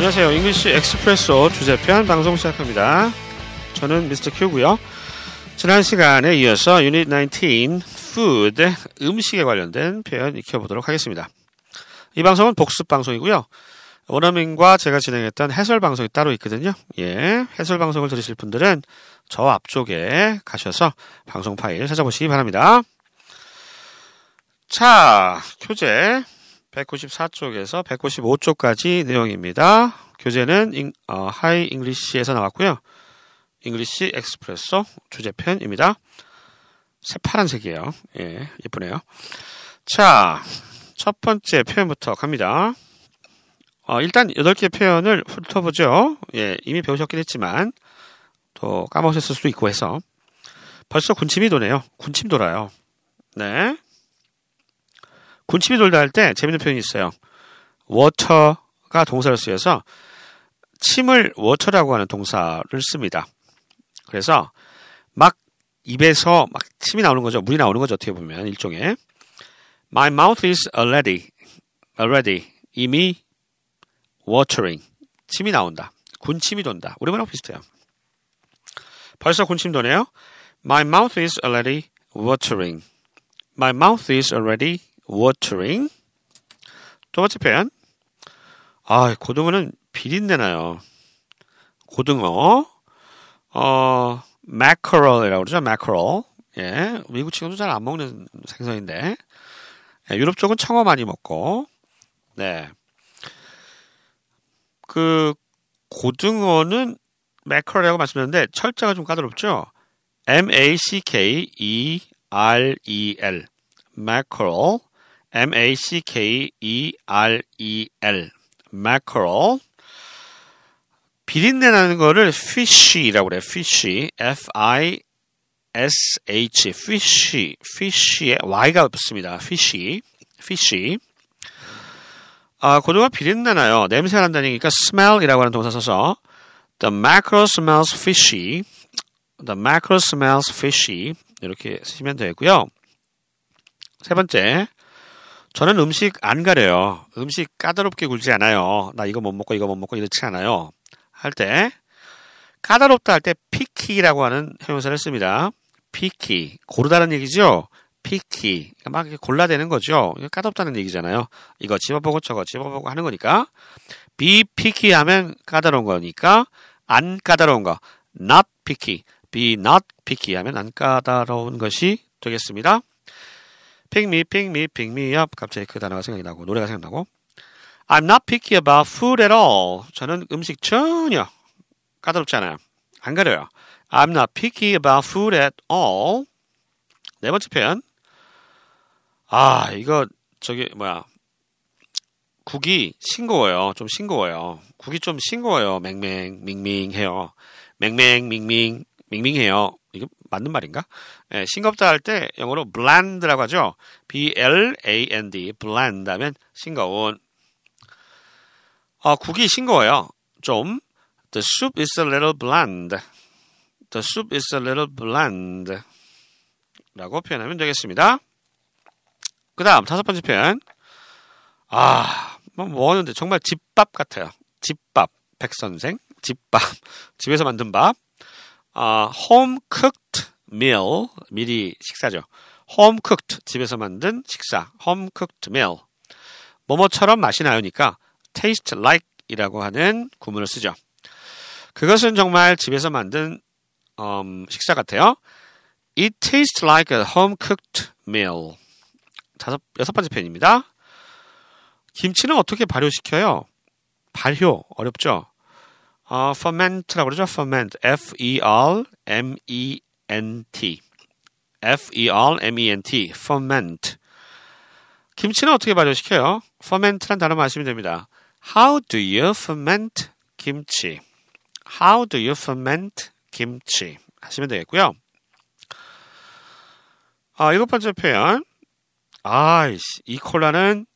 안녕하세요. English Expresso 주제편 방송 시작합니다. 저는 Mr. Q고요. 지난 시간에 이어서 유닛 19 food 음식에 관련된 표현 익혀보도록 하겠습니다. 이 방송은 복습 방송이고요. 원어민과 제가 진행했던 해설 방송이 따로 있거든요. 예, 해설 방송을 들으실 분들은 저 앞쪽에 가셔서 방송 파일 찾아보시기 바랍니다. 자, 교재 194쪽에서 195쪽까지 내용입니다. 교재는 잉, 어, Hi English에서 나왔고요. English Expresso 주제편입니다. 새파란색이에요. 예, 예쁘네요. 자, 첫 번째 표현부터 갑니다. 어, 일단 8개 표현을 훑어보죠. 예, 이미 배우셨긴 했지만, 또 까먹으셨을 수도 있고 해서. 벌써 군침이 도네요. 군침 돌아요. 네. 군침이 돌다 할 때 재밌는 표현이 있어요. water가 동사를 쓰여서 침을 water라고 하는 동사를 씁니다. 그래서 막 입에서 막 침이 나오는 거죠. 물이 나오는 거죠. 어떻게 보면 일종의 My mouth is already already 이미 watering 침이 나온다. 군침이 돈다. 우리말하고 비슷해요. 벌써 군침 도네요. My mouth is already watering. My mouth is already watering. 두 번째 표현. 아, 고등어는 비린내 나요. 고등어. 어, mackerel이라고 그러죠. mackerel. 예. 미국 친구도 잘 안 먹는 생선인데. 예, 유럽 쪽은 청어 많이 먹고. 네. 그 고등어는 mackerel이라고 말씀드렸는데 철자가 좀 까다롭죠. M A C K E R E L. mackerel. M A C K E R E L. mackerel. 비린내 나는 거를 fish라고 그래요. fish. F I S H. fish. fish에 Y가 붙습니다. fish. fish. 아, 고등어 비린내 나요. 냄새 난다는 얘기니까 smell이라고 하는 동사 써서 The mackerel smells fishy. The mackerel smells fishy. 이렇게 쓰시면 되고요. 세 번째. 저는 음식 안 가려요. 음식 까다롭게 굴지 않아요. 나 이거 못 먹고 이거 못 먹고 이렇지 않아요. 할 때 까다롭다 할 때 피키라고 하는 형용사를 씁니다. 피키 고르다는 얘기죠. 피키 막 이렇게 골라대는 거죠. 까다롭다는 얘기잖아요. 이거 집어보고 저거 집어보고 하는 거니까 be picky 하면 까다로운 거니까 안 까다로운 거 not picky be not picky 하면 안 까다로운 것이 되겠습니다. Me, pick me up. 갑자기 그 단어가 생각이 나고 노래가 생각나고 I'm not picky about food at all. 저는 음식 전혀 까다롭지 않아요. 안 가려요. I'm not picky about food at all. 네 번째 표현. 아, 이거 저기 뭐야. 국이 싱거워요. 좀 싱거워요. 국이 좀 싱거워요. 맹맹, 밍밍해요. 맹맹, 밍밍, 밍밍해요. 이거 맞는 말인가? 예, 싱겁다 할 때 영어로 bland라고 하죠. B-L-A-N-D, bland 하면 싱거운. 아, 국이 싱거워요. 좀. The soup is a little bland. The soup is a little bland. 라고 표현하면 되겠습니다. 그 다음, 다섯 번째 표현. 아, 뭐, 뭐 하는데 정말 집밥 같아요. 집밥. 백선생. 집밥. 집에서 만든 밥. 아, home cooked meal. 미리 식사죠. home cooked. 집에서 만든 식사. home cooked meal. 뭐뭐처럼 맛이 나요니까 taste like 이라고 하는 구문을 쓰죠. 그것은 정말 집에서 만든 음, 식사 같아요. It tastes like a home cooked meal. 다섯, 여섯 번째 표현입니다. 김치는 어떻게 발효시켜요? 발효, 어렵죠? 어, ferment라고 그러죠? ferment. F-E-R-M-E-N-T. F-E-R-M-E-N-T. ferment. 김치는 어떻게 발효시켜요? ferment란 단어만 아시면 됩니다. How do you ferment 김치? How do you ferment 김치? 하시면 되겠고요. 아, 일곱 번째 표현. 아이씨, 이 콜라는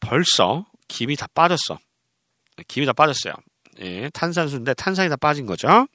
벌써 김이 다 빠졌어. 김이 다 빠졌어요. 예, 탄산수인데 탄산이 다 빠진 거죠.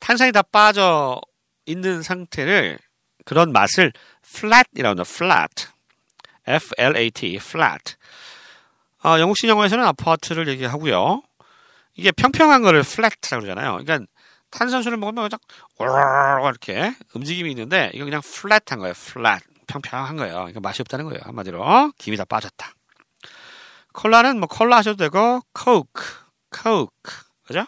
탄산이 다 빠져 있는 상태를 그런 맛을 flat이라고 합니다. flat. F-L-A-T, flat. 아, 영국식 영어에서는 아파트를 얘기하고요. 이게 평평한 거를 flat라고 그러잖아요. 그러니까 탄산수를 먹으면 딱 이렇게 움직임이 있는데 이거 그냥 flat한 거예요. flat. 평평한 거예요. 그러니까 맛이 없다는 거예요. 한마디로 김이 다 빠졌다. 콜라는 뭐 콜라 하셔도 되고 coke, coke. 그죠?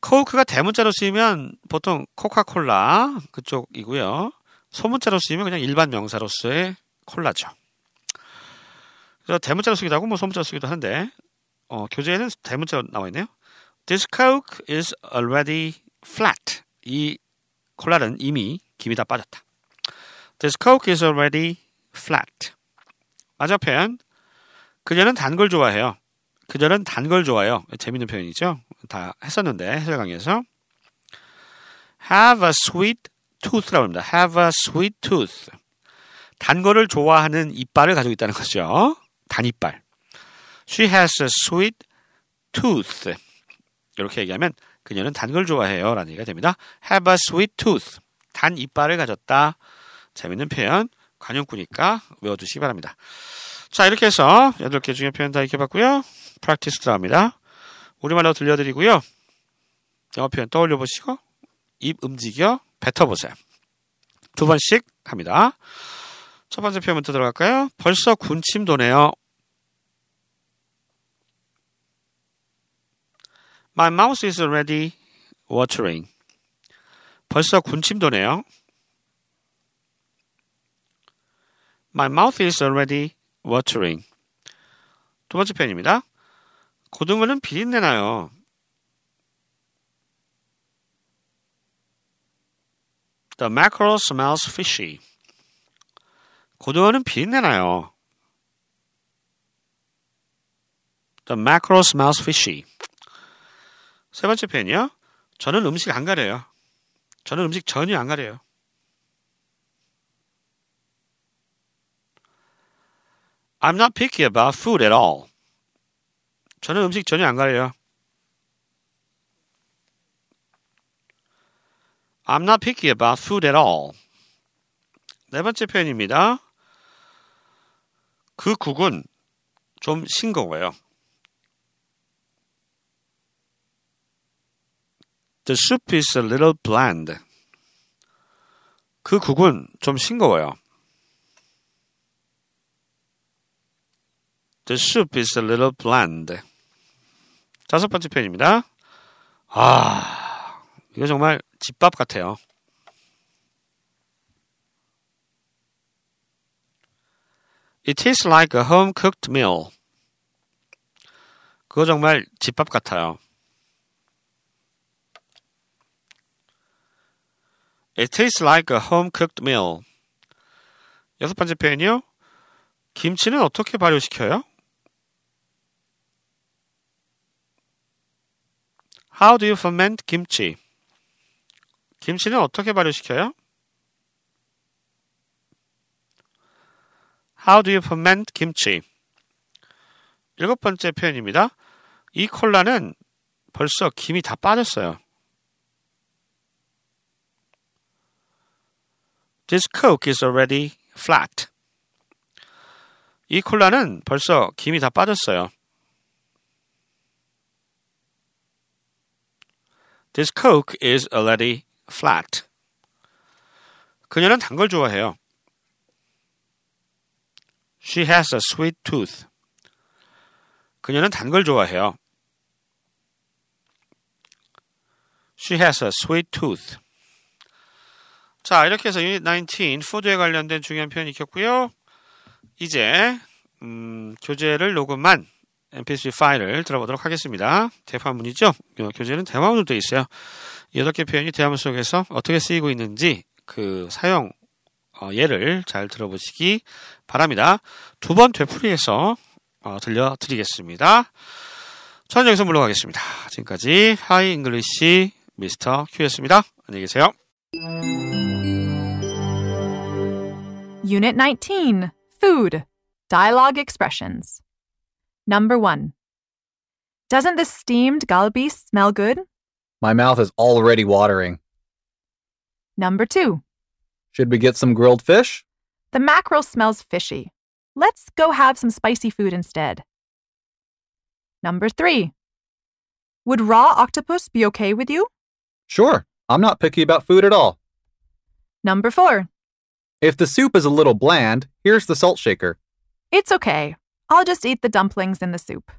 코크가 대문자로 쓰이면 보통 코카콜라 그쪽이고요. 소문자로 쓰이면 그냥 일반 명사로서의 콜라죠. 그래서 대문자로 쓰기도 하고 뭐 소문자로 쓰기도 하는데 어, 교재에는 대문자로 나와 있네요. This coke is already flat. 이 콜라는 이미 김이 다 빠졌다. This coke is already flat. 표현. 그녀는 단 걸 좋아해요. 그녀는 단걸 좋아해요. 재밌는 표현이죠. 다 했었는데 해설 강의에서 have a sweet tooth라고 합니다. have a sweet tooth. 단 거를 좋아하는 이빨을 가지고 있다는 거죠. 단 이빨. She has a sweet tooth. 이렇게 얘기하면 그녀는 단 걸 좋아해요. 라는 얘기가 됩니다. have a sweet tooth. 단 이빨을 가졌다. 재밌는 표현. 관용구니까 외워두시기 바랍니다. 자, 이렇게 해서 8개 중에 표현 다 익혀봤고요. 프랙티스 들어갑니다. 우리말로 들려드리고요. 영어 표현 떠올려 보시고 입 움직여 뱉어보세요. 두 번씩 합니다. 첫 번째 표현부터 들어갈까요? 벌써 군침 도네요. My mouth is already watering. 벌써 군침 도네요. My mouth is already watering. 두 번째 표현입니다. 고등어는 비린내 나요. The mackerel smells fishy. 고등어는 비린내 나요. The mackerel smells fishy. 세 번째 표현이요. 저는 음식 안 가려요. 저는 음식 전혀 안 가려요. I'm not picky about food at all. 저는 음식 전혀 안 가려요. I'm not picky about food at all. 네 번째 표현입니다. 그 국은 좀 싱거워요. The soup is a little bland. 그 국은 좀 싱거워요. The soup is a little bland. 다섯 번째 표현입니다. 아, 이거 정말 집밥 같아요. It tastes like a home cooked meal. 그거 정말 집밥 같아요. It tastes like a home cooked meal. 여섯 번째 표현이요. 김치는 어떻게 발효시켜요? How do you ferment kimchi? 김치는 어떻게 발효시켜요? How do you ferment kimchi? 일곱 번째 표현입니다. 이 콜라는 벌써 김이 다 빠졌어요. This coke is already flat. 이 콜라는 벌써 김이 다 빠졌어요. This coke is already flat. 그녀는 단 걸 좋아해요. She has a sweet tooth. 그녀는 단 걸 좋아해요. She has a sweet tooth. 자, 이렇게 해서 유닛 19 푸드에 관련된 중요한 표현이 익혔고요. 이제 음, 교재를 녹음한 mp3 파일을 들어보도록 하겠습니다. 대화문이죠. 교재는 대화문으로 되어 있어요. 여덟 개 표현이 대화문 속에서 어떻게 쓰이고 있는지 그 사용 어, 예를 잘 들어보시기 바랍니다. 두 번 되풀이해서 어, 들려드리겠습니다. 저는 여기서 물러가겠습니다. 지금까지 Hi English Mr. Q였습니다. 안녕히 계세요. Unit 19 Food Dialogue Expressions. Number 1. Doesn't the steamed galbi smell good? My mouth is already watering. Number 2. Should we get some grilled fish? The mackerel smells fishy. Let's go have some spicy food instead. Number 3. Would raw octopus be okay with you? Sure, I'm not picky about food at all. Number 4. If the soup is a little bland, here's the salt shaker. It's okay. I'll just eat the dumplings in the soup.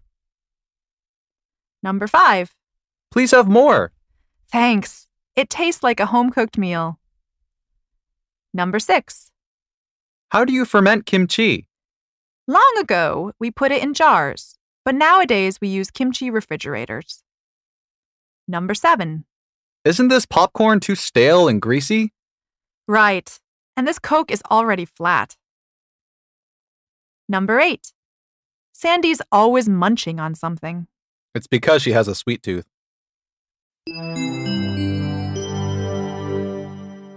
Number 5. Please have more. Thanks. It tastes like a home cooked meal. Number 6. How do you ferment kimchi? Long ago, we put it in jars, but nowadays we use kimchi refrigerators. Number 7. Isn't this popcorn too stale and greasy? Right. And this Coke is already flat. Number 8. Sandy's always munching on something. It's because she has a sweet tooth.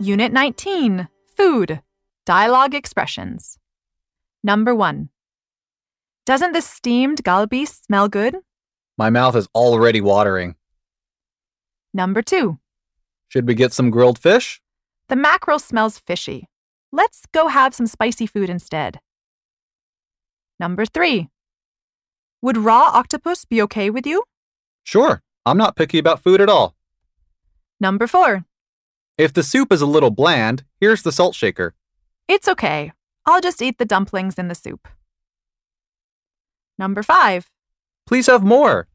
Unit 19 Food Dialogue Expressions. Number 1. Doesn't this steamed galbi smell good? My mouth is already watering. Number 2. Should we get some grilled fish? The mackerel smells fishy. Let's go have some spicy food instead. Number 3. Would raw octopus be okay with you? Sure, I'm not picky about food at all. Number 4. If the soup is a little bland, here's the salt shaker. It's okay. I'll just eat the dumplings in the soup. Number 5. Please have more.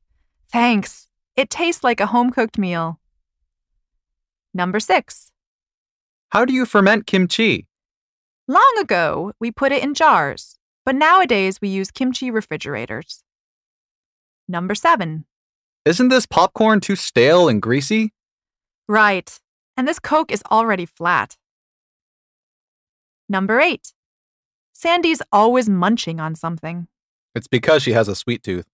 Thanks. It tastes like a home cooked meal. Number 6. How do you ferment kimchi? Long ago, we put it in jars, but nowadays we use kimchi refrigerators. Number 7. Isn't this popcorn too stale and greasy? Right. And this Coke is already flat. Number 8. Sandy's always munching on something. It's because she has a sweet tooth.